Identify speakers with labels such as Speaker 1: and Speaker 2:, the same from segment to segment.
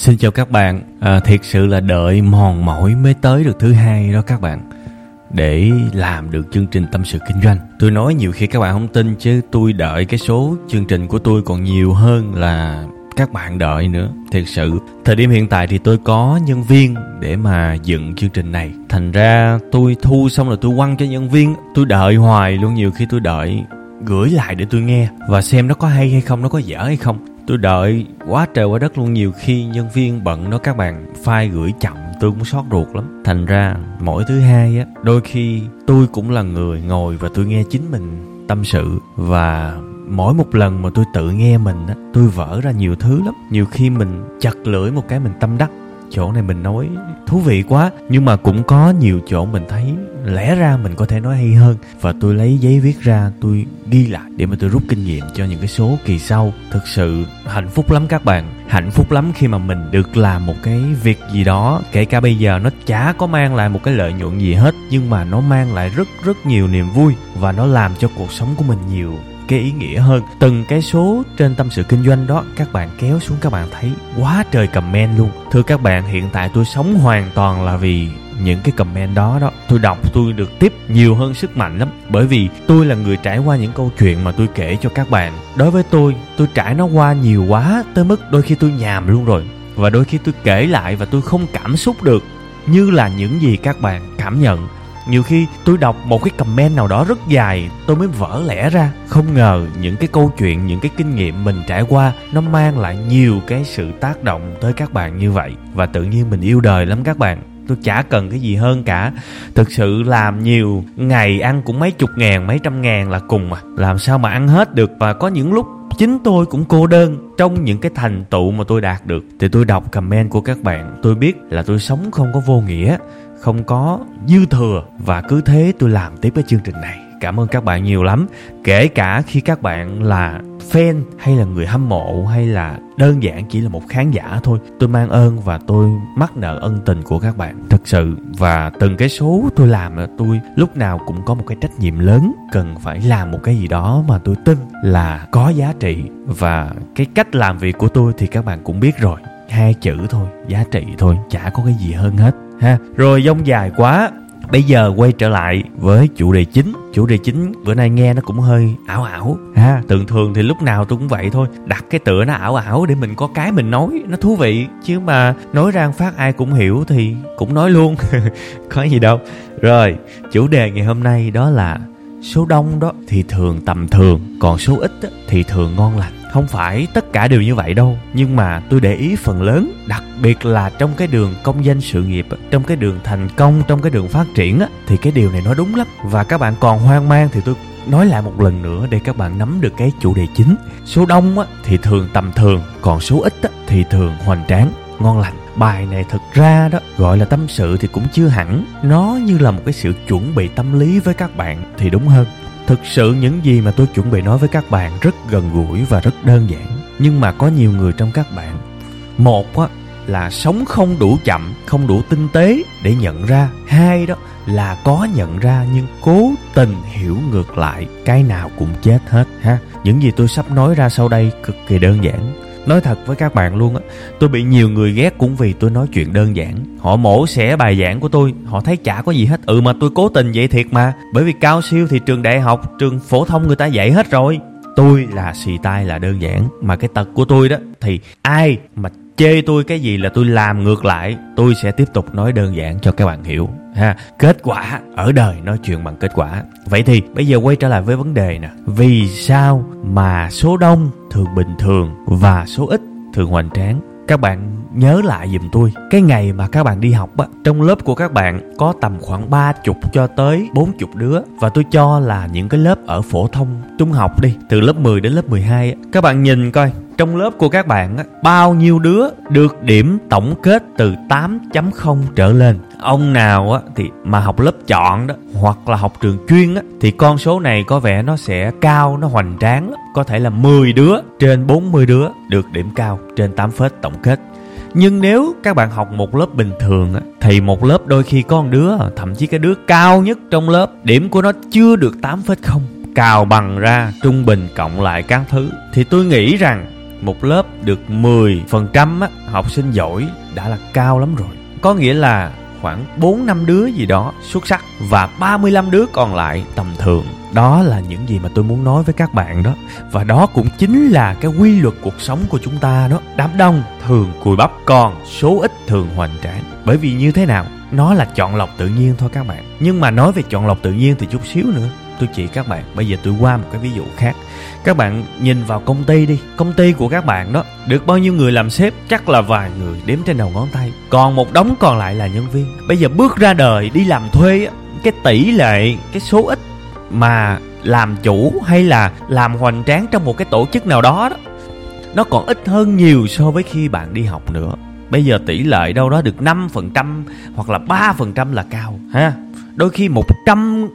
Speaker 1: Xin chào các bạn, à, thiệt sự là đợi mòn mỏi mới tới được thứ hai đó các bạn. Để làm được chương trình tâm sự kinh doanh. Tôi nói nhiều khi các bạn không tin chứ tôi đợi cái số chương trình của tôi còn nhiều hơn là các bạn đợi nữa. Thiệt sự, thời điểm hiện tại thì tôi có nhân viên để mà dựng chương trình này. Thành ra tôi thu xong rồi tôi quăng cho nhân viên. Tôi đợi hoài luôn, nhiều khi tôi đợi gửi lại để tôi nghe. Và xem nó có hay hay không nó có dở hay không tôi đợi quá trời quá đất luôn, nhiều khi nhân viên bận đó các bạn file gửi chậm, tôi cũng sót ruột lắm. Thành ra mỗi thứ hai á, đôi khi tôi cũng là người ngồi và tôi nghe chính mình tâm sự. Và mỗi một lần mà tôi tự nghe mình á, tôi vỡ ra nhiều thứ lắm. Nhiều khi mình chặt lưỡi một cái mình tâm đắc chỗ này mình nói thú vị quá. Nhưng mà cũng có nhiều chỗ mình thấy lẽ ra mình có thể nói hay hơn. Và tôi lấy giấy viết ra, tôi ghi lại để mà tôi rút kinh nghiệm cho những cái số kỳ sau. Thực sự hạnh phúc lắm các bạn. Hạnh phúc lắm khi mà mình được làm một cái việc gì đó. Kể cả bây giờ nó chả có mang lại một cái lợi nhuận gì hết, nhưng mà nó mang lại rất rất nhiều niềm vui và nó làm cho cuộc sống của mình nhiều cái ý nghĩa hơn. Từng cái số trên tâm sự kinh doanh đó, các bạn kéo xuống, các bạn thấy quá trời comment luôn. Thưa các bạn, hiện tại tôi sống hoàn toàn là vì những cái comment đó đó. Tôi đọc, tôi được tiếp nhiều hơn sức mạnh lắm. Bởi vì tôi là người trải qua những câu chuyện mà tôi kể cho các bạn. Đối với tôi tôi trải nó qua nhiều quá tới mức đôi khi tôi nhàm luôn rồi. Và đôi khi tôi kể lại và tôi không cảm xúc được. Như là những gì các bạn cảm nhận nhiều khi tôi đọc một cái comment nào đó rất dài, tôi mới vỡ lẽ ra. Không ngờ những cái câu chuyện, những cái kinh nghiệm mình trải qua, nó mang lại nhiều cái sự tác động tới các bạn như vậy. Và tự nhiên mình yêu đời lắm các bạn. Tôi chả cần cái gì hơn cả. Thực sự làm nhiều ngày ăn cũng mấy chục ngàn, mấy trăm ngàn là cùng mà. Làm sao mà ăn hết được? Và có những lúc chính tôi cũng cô đơn trong những cái thành tựu mà tôi đạt được. Thì tôi đọc comment của các bạn, tôi biết là tôi sống không có vô nghĩa không có, dư thừa và cứ thế tôi làm tiếp cái chương trình này. Cảm ơn các bạn nhiều lắm. Kể cả khi các bạn là fan hay là người hâm mộ hay là đơn giản chỉ là một khán giả thôi, tôi mang ơn và tôi mắc nợ ân tình của các bạn. Thật sự, và từng cái số tôi làm là tôi lúc nào cũng có một cái trách nhiệm lớn. Cần phải làm một cái gì đó mà tôi tin là có giá trị. Và cái cách làm việc của tôi thì các bạn cũng biết rồi. Hai chữ thôi, giá trị thôi, chả có cái gì hơn hết ha? Rồi dông dài quá. Bây giờ quay trở lại với chủ đề chính. Chủ đề chính bữa nay nghe nó cũng hơi ảo ảo. Ha. Thường thường thì lúc nào tôi cũng vậy thôi. Đặt cái tựa nó ảo ảo để mình có cái mình nói. Nó thú vị. Chứ mà nói ra phát ai cũng hiểu thì cũng nói luôn. Có gì đâu. Rồi chủ đề ngày hôm nay đó là số đông đó thì thường tầm thường. Còn số ít thì thường ngon lành không phải tất cả đều như vậy đâu nhưng mà tôi để ý phần lớn đặc biệt là trong cái đường công danh sự nghiệp trong cái đường thành công trong cái đường phát triển thì cái điều này nó đúng lắm. Và các bạn còn hoang mang thì tôi nói lại một lần nữa để các bạn nắm được cái chủ đề chính. Số đông á, thì thường tầm thường còn số ít á, thì thường hoành tráng ngon lành. Bài này thực ra đó gọi là tâm sự thì cũng chưa hẳn. Nó như là một cái sự chuẩn bị tâm lý với các bạn thì đúng hơn thực sự những gì mà tôi chuẩn bị nói với các bạn rất gần gũi và rất đơn giản, nhưng mà có nhiều người trong các bạn. Một á, là sống không đủ chậm, không đủ tinh tế để nhận ra. Hai đó, là có nhận ra nhưng cố tình hiểu ngược lại, cái nào cũng chết hết ha. Những gì tôi sắp nói ra sau đây cực kỳ đơn giản nói thật với các bạn luôn á, tôi bị nhiều người ghét cũng vì tôi nói chuyện đơn giản. Họ mổ xẻ bài giảng của tôi, họ thấy chả có gì hết. Ừ mà tôi cố tình vậy thiệt mà, bởi vì cao siêu thì trường đại học, trường phổ thông người ta dạy hết rồi. Tôi là xì tai là đơn giản, mà cái tật của tôi đó thì ai mà chê tôi cái gì là tôi làm ngược lại, tôi sẽ tiếp tục nói đơn giản cho các bạn hiểu, ha. Kết quả, ở đời nói chuyện bằng kết quả. Vậy thì bây giờ quay trở lại với vấn đề nè. Vì sao mà số đông thường bình thường và số ít thường hoành tráng. Các bạn nhớ lại giùm tôi, cái ngày mà các bạn đi học á, trong lớp của các bạn có tầm khoảng ba chục cho tới bốn chục đứa. Và tôi cho là những cái lớp ở phổ thông trung học đi, từ lớp 10 đến lớp 12 hai các bạn nhìn coi trong lớp của các bạn á, bao nhiêu đứa được điểm tổng kết từ 8.0 trở lên. Ông nào á thì mà học lớp chọn đó hoặc là học trường chuyên á thì con số này có vẻ nó sẽ cao nó hoành tráng lắm. có thể là 10 đứa trên 40 đứa được điểm cao trên 8 phết tổng kết. Nhưng nếu các bạn học một lớp bình thường á, thì một lớp đôi khi có một đứa thậm chí cái đứa cao nhất trong lớp điểm của nó chưa được 8,0 cào bằng ra trung bình cộng lại các thứ. Thì tôi nghĩ rằng một lớp được 10% á, học sinh giỏi đã là cao lắm rồi. Có nghĩa là khoảng 4 năm đứa gì đó xuất sắc và 35 đứa còn lại tầm thường. Đó là những gì mà tôi muốn nói với các bạn đó. Và đó cũng chính là cái quy luật cuộc sống của chúng ta đó. Đám đông thường cùi bắp còn số ít thường hoành tráng. Bởi vì như thế nào? Nó là chọn lọc tự nhiên thôi các bạn. Nhưng mà nói về chọn lọc tự nhiên thì chút xíu nữa tôi chỉ các bạn, bây giờ tôi qua một cái ví dụ khác. Các bạn nhìn vào công ty đi. Công ty của các bạn đó, được bao nhiêu người làm sếp? Chắc là vài người đếm trên đầu ngón tay. Còn một đống còn lại là nhân viên. Bây giờ bước ra đời, đi làm thuê cái tỷ lệ, cái số ít mà làm chủ hay là làm hoành tráng trong một cái tổ chức nào đó đó, nó còn ít hơn nhiều so với khi bạn đi học nữa. Bây giờ tỷ lệ đâu đó được 5% hoặc là 3% là cao, ha? Đôi khi 100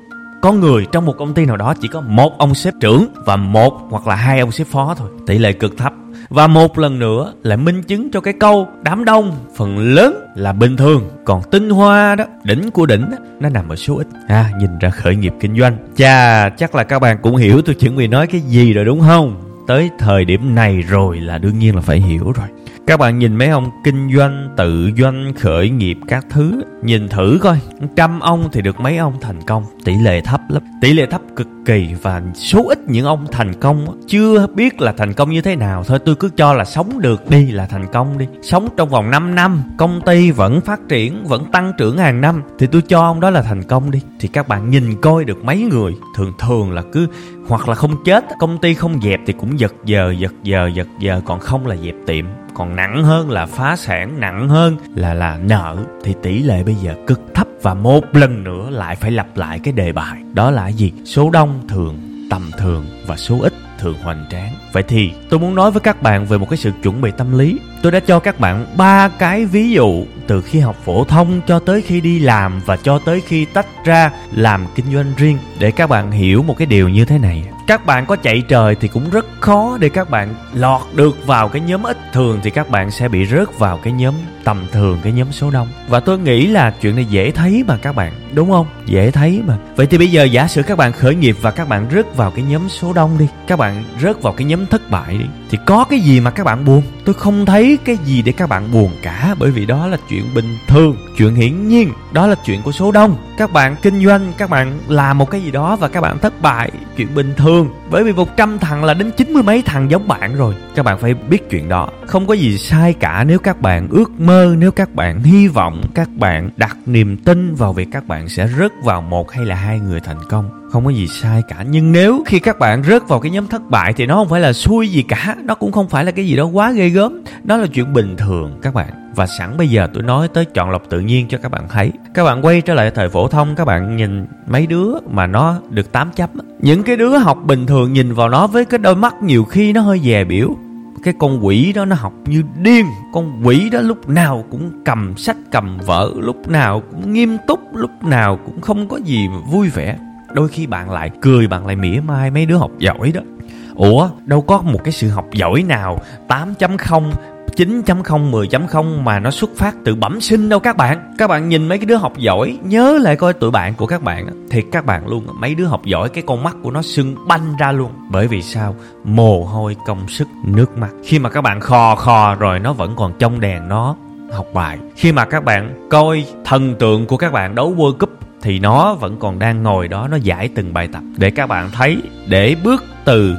Speaker 1: có người trong một công ty nào đó chỉ có một ông sếp trưởng và một hoặc là hai ông sếp phó thôi tỷ lệ cực thấp. Và một lần nữa lại minh chứng cho cái câu đám đông phần lớn là bình thường còn tinh hoa đó đỉnh của đỉnh đó, nó nằm ở số ít. À nhìn ra khởi nghiệp kinh doanh. Chà chắc là các bạn cũng hiểu tôi chuẩn bị nói cái gì rồi đúng không? Tới thời điểm này rồi là đương nhiên là phải hiểu rồi các bạn nhìn mấy ông kinh doanh, tự doanh, khởi nghiệp các thứ Nhìn thử coi. Trăm ông thì được mấy ông thành công. Tỷ lệ thấp lắm. Tỷ lệ thấp cực kỳ Và số ít những ông thành công Chưa biết là thành công như thế nào. Thôi tôi cứ cho là sống được đi là thành công đi. Sống trong vòng 5 năm Công ty vẫn phát triển Vẫn tăng trưởng hàng năm Thì tôi cho ông đó là thành công đi. Thì các bạn nhìn coi được mấy người. Thường thường là cứ hoặc là không chết. Công ty không dẹp thì cũng giật giờ giật giờ giật giờ còn không là dẹp tiệm còn nặng hơn là phá sản, nặng hơn là là nợ. Thì tỷ lệ bây giờ cực thấp và một lần nữa lại phải lặp lại cái đề bài. Đó là gì? Số đông thường, tầm thường và số ít thường hoành tráng. Vậy thì tôi muốn nói với các bạn về một cái sự chuẩn bị tâm lý. Tôi đã cho các bạn ba cái ví dụ từ khi học phổ thông cho tới khi đi làm và cho tới khi tách ra làm kinh doanh riêng để các bạn hiểu một cái điều như thế này các bạn có chạy trời thì cũng rất khó để các bạn lọt được vào cái nhóm ít thường thì các bạn sẽ bị rớt vào cái nhóm tầm thường, cái nhóm số đông. Và tôi nghĩ là chuyện này dễ thấy mà các bạn, đúng không? Dễ thấy mà. Vậy thì bây giờ giả sử các bạn khởi nghiệp và các bạn rớt vào cái nhóm số đông đi, các bạn rớt vào cái nhóm thất bại đi, thì có cái gì mà các bạn buồn? Tôi không thấy cái gì để các bạn buồn cả, bởi vì đó là chuyện bình thường, chuyện hiển nhiên, đó là chuyện của số đông. Các bạn kinh doanh, các bạn làm một cái gì đó và các bạn thất bại, chuyện bình thường bởi vì 100 thằng là đến chín mươi mấy thằng giống bạn rồi. Các bạn phải biết chuyện đó. Không có gì sai cả nếu các bạn ước mơ, nếu các bạn hy vọng, các bạn đặt niềm tin vào việc các bạn sẽ rớt vào một hay là hai người thành công. Không có gì sai cả. Nhưng nếu khi các bạn rớt vào cái nhóm thất bại thì nó không phải là xui gì cả. Nó cũng không phải là cái gì đó quá ghê gớm. Nó là chuyện bình thường, các bạn và sẵn bây giờ tôi nói tới chọn lọc tự nhiên cho các bạn thấy. Các bạn quay trở lại thời phổ thông, các bạn nhìn mấy đứa mà nó được 8 chấm những cái đứa học bình thường nhìn vào nó với cái đôi mắt nhiều khi nó hơi dè biểu. Cái con quỷ đó nó học như điên. Con quỷ đó lúc nào cũng cầm sách, cầm vở, lúc nào cũng nghiêm túc, lúc nào cũng không có gì mà vui vẻ. Đôi khi bạn lại cười, bạn lại mỉa mai mấy đứa học giỏi đó. Ủa, đâu có một cái sự học giỏi nào 8.0 9.0, 10.0 mà nó xuất phát từ bẩm sinh đâu các bạn. Các bạn nhìn mấy cái đứa học giỏi Nhớ lại coi tụi bạn của các bạn Thiệt các bạn luôn Mấy đứa học giỏi cái con mắt của nó sưng banh ra luôn. Bởi vì sao? Mồ hôi, công sức, nước mắt. Khi mà các bạn khò khò rồi nó vẫn còn trong đèn nó học bài. Khi mà các bạn coi thần tượng của các bạn đấu World Cup thì nó vẫn còn đang ngồi đó nó giải từng bài tập. Để các bạn thấy để bước từ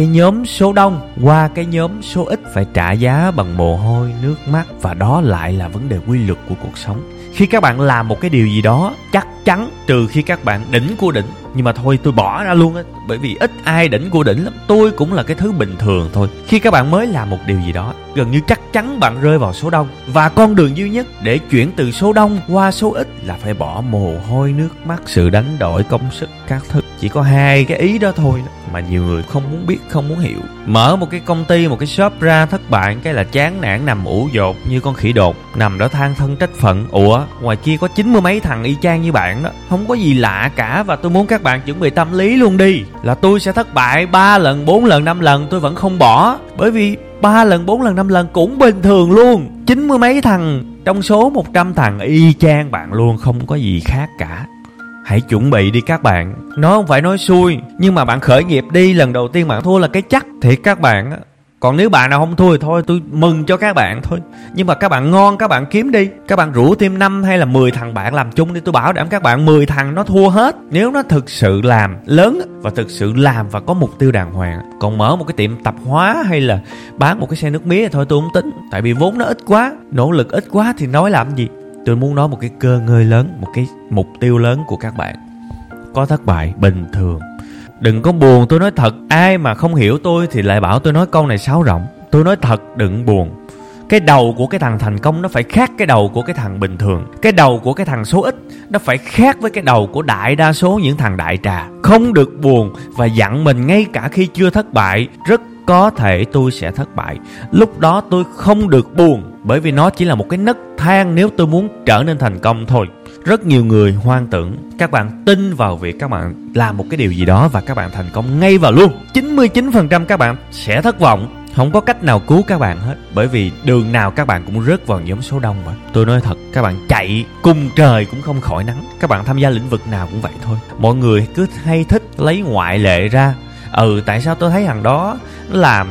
Speaker 1: cái nhóm số đông, qua cái nhóm số ít phải trả giá bằng mồ hôi, nước mắt. Và đó lại là vấn đề quy luật của cuộc sống. Khi các bạn làm một cái điều gì đó, chắc chắn trừ khi các bạn đỉnh của đỉnh. Nhưng mà thôi, tôi bỏ ra luôn á. Bởi vì ít ai đỉnh của đỉnh lắm. Tôi cũng là cái thứ bình thường thôi. Khi các bạn mới làm một điều gì đó, gần như chắc chắn bạn rơi vào số đông. Và con đường duy nhất để chuyển từ số đông qua số ít là phải bỏ mồ hôi, nước mắt, sự đánh đổi công sức các thứ chỉ có hai cái ý đó thôi mà nhiều người không muốn biết, không muốn hiểu. Mở một cái công ty, một cái shop ra thất bại, cái là chán nản, nằm ủ dột như con khỉ đột, nằm đó than thân trách phận. Ủa, ngoài kia có chín mươi mấy thằng y chang như bạn đó. Không có gì lạ cả và tôi muốn các bạn chuẩn bị tâm lý luôn đi. Là tôi sẽ thất bại ba lần, bốn lần, năm lần, tôi vẫn không bỏ. Bởi vì ba lần, bốn lần, năm lần cũng bình thường luôn. Chín mươi mấy thằng, trong số 100 thằng y chang bạn luôn, không có gì khác cả. Hãy chuẩn bị đi các bạn. Nó không phải nói xui, Nhưng mà bạn khởi nghiệp đi, lần đầu tiên bạn thua là cái chắc. Thiệt các bạn còn nếu bạn nào không thua thì thôi, tôi mừng cho các bạn thôi. Nhưng mà các bạn ngon, các bạn kiếm đi. Các bạn rủ thêm năm hay là 10 thằng bạn làm chung đi, tôi bảo đảm các bạn 10 thằng nó thua hết. Nếu nó thực sự làm lớn và thực sự làm và có mục tiêu đàng hoàng còn mở một cái tiệm tạp hóa hay là bán một cái xe nước mía thì thôi, tôi không tính. Tại vì vốn nó ít quá, nỗ lực ít quá thì nói làm gì? Tôi muốn nói một cái cơ ngơi lớn, một cái mục tiêu lớn của các bạn. Có thất bại, bình thường. Đừng có buồn, tôi nói thật. Ai mà không hiểu tôi thì lại bảo tôi nói câu này sáo rộng. Tôi nói thật, đừng buồn. Cái đầu của cái thằng thành công nó phải khác cái đầu của cái thằng bình thường. Cái đầu của cái thằng số ít nó phải khác với cái đầu của đại đa số những thằng đại trà. Không được buồn và dặn mình ngay cả khi chưa thất bại, rất có thể tôi sẽ thất bại. Lúc đó tôi không được buồn bởi vì nó chỉ là một cái nấc thang nếu tôi muốn trở nên thành công thôi. Rất nhiều người hoang tưởng các bạn tin vào việc các bạn làm một cái điều gì đó và các bạn thành công ngay vào luôn. 99% các bạn sẽ thất vọng. Không có cách nào cứu các bạn hết. Bởi vì đường nào các bạn cũng rớt vào nhóm số đông mà. Tôi nói thật, các bạn chạy cùng trời cũng không khỏi nắng. Các bạn tham gia lĩnh vực nào cũng vậy thôi. Mọi người cứ hay thích lấy ngoại lệ ra. Ừ tại sao tôi thấy thằng đó làm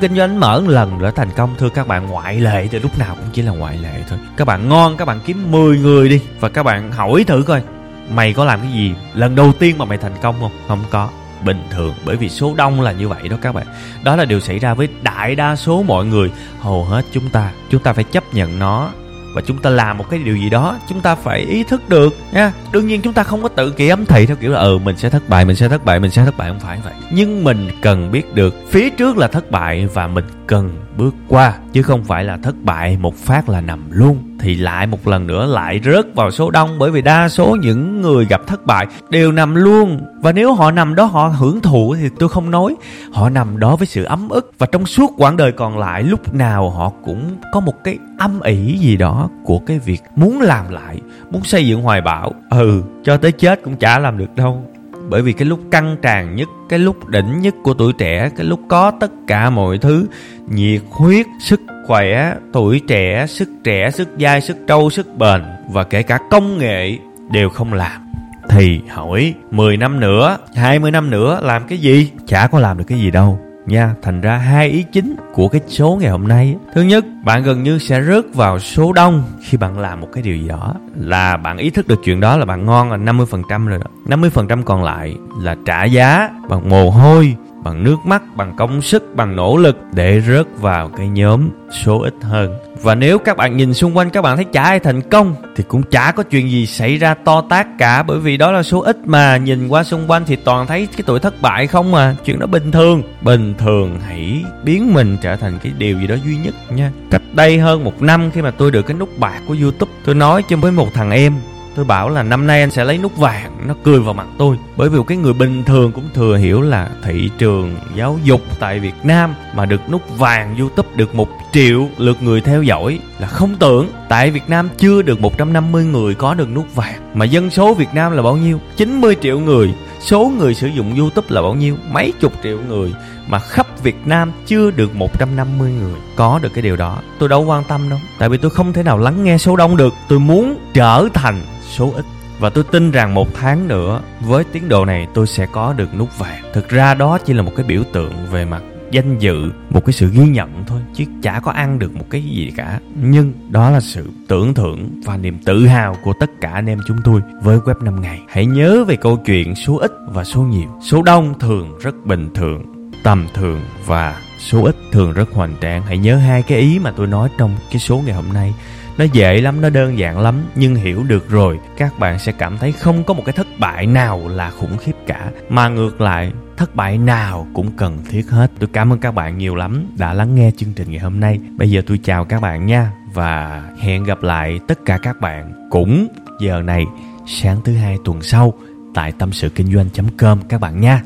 Speaker 1: kinh doanh mở một lần đã thành công. Thưa các bạn, ngoại lệ thì lúc nào cũng chỉ là ngoại lệ thôi. Các bạn ngon, các bạn kiếm 10 người đi và các bạn hỏi thử coi, mày có làm cái gì? Lần đầu tiên mà mày thành công không? Không có. Bình thường, bởi vì số đông là như vậy đó các bạn. Đó là điều xảy ra với đại đa số mọi người. Hầu hết chúng ta chúng ta phải chấp nhận nó và chúng ta làm một cái điều gì đó, chúng ta phải ý thức được, nha. Đương nhiên chúng ta không có tự kỷ ấm thị theo kiểu là ừ mình sẽ thất bại, mình sẽ thất bại, mình sẽ thất bại. Không phải vậy. Nhưng mình cần biết được phía trước là thất bại và mình cần bước qua, chứ không phải là thất bại một phát là nằm luôn thì lại một lần nữa lại rớt vào số đông, bởi vì đa số những người gặp thất bại đều nằm luôn. Và nếu họ nằm đó họ hưởng thụ thì tôi không nói. Họ nằm đó với sự ấm ức. Và trong suốt quãng đời còn lại, lúc nào họ cũng có một cái âm ỉ gì đó của cái việc muốn làm lại, muốn xây dựng hoài bão. Ừ cho tới chết cũng chả làm được đâu bởi vì cái lúc căng tràn nhất, cái lúc đỉnh nhất của tuổi trẻ, cái lúc có tất cả mọi thứ, nhiệt huyết, sức khỏe, tuổi trẻ, sức trẻ, sức dai, sức trâu, sức bền, và kể cả công nghệ đều không làm. Thì hỏi 10 năm nữa 20 năm nữa làm cái gì? Chả có làm được cái gì đâu. Nha, thành ra hai ý chính của cái số ngày hôm nay thứ nhất bạn gần như sẽ rớt vào số đông khi bạn làm một cái điều gì đó. Là bạn ý thức được chuyện đó là bạn ngon là 50% rồi đó. 50% còn lại là trả giá bằng mồ hôi, bằng nước mắt, bằng công sức, bằng nỗ lực để rớt vào cái nhóm số ít hơn. Và nếu các bạn nhìn xung quanh các bạn thấy chả ai thành công, thì cũng chả có chuyện gì xảy ra to tác cả. Bởi vì đó là số ít mà. Nhìn qua xung quanh thì toàn thấy cái tuổi thất bại không mà chuyện đó bình thường. Bình thường hãy biến mình trở thành cái điều gì đó duy nhất nha cách đây hơn một năm khi mà tôi được cái nút bạc của youtube, tôi nói cho với một thằng em. Tôi bảo là năm nay anh sẽ lấy nút vàng, nó cười vào mặt tôi. Bởi vì cái người bình thường cũng thừa hiểu là thị trường giáo dục tại việt nam mà được nút vàng youtube được một triệu lượt người theo dõi là không tưởng. Tại việt nam chưa được 150 người có được nút vàng. Mà dân số việt nam là bao nhiêu? 90 triệu người. Số người sử dụng youtube là bao nhiêu? Mấy chục triệu người mà khắp Việt Nam chưa được 150 người có được cái điều đó. Tôi đâu quan tâm đâu. Tại vì tôi không thể nào lắng nghe số đông được. Tôi muốn trở thành số ít và tôi tin rằng một tháng nữa, với tiến độ này, tôi sẽ có được nút vàng thực ra đó chỉ là một cái biểu tượng về mặt danh dự, một cái sự ghi nhận thôi, chứ chả có ăn được một cái gì cả nhưng đó là sự tưởng thưởng và niềm tự hào của tất cả anh em chúng tôi với web 5 ngày hãy nhớ về câu chuyện số ít và số nhiều số đông thường rất bình thường tầm thường và số ít thường rất hoành tráng. Hãy nhớ hai cái ý mà tôi nói trong cái số ngày hôm nay. Nó dễ lắm, nó đơn giản lắm, nhưng hiểu được rồi, các bạn sẽ cảm thấy không có một cái thất bại nào là khủng khiếp cả. Mà ngược lại, thất bại nào cũng cần thiết hết. Tôi cảm ơn các bạn nhiều lắm đã lắng nghe chương trình ngày hôm nay. Bây giờ tôi chào các bạn nha, và hẹn gặp lại tất cả các bạn cũng giờ này, sáng thứ hai tuần sau tại tâm sự kinh doanh com các bạn nha.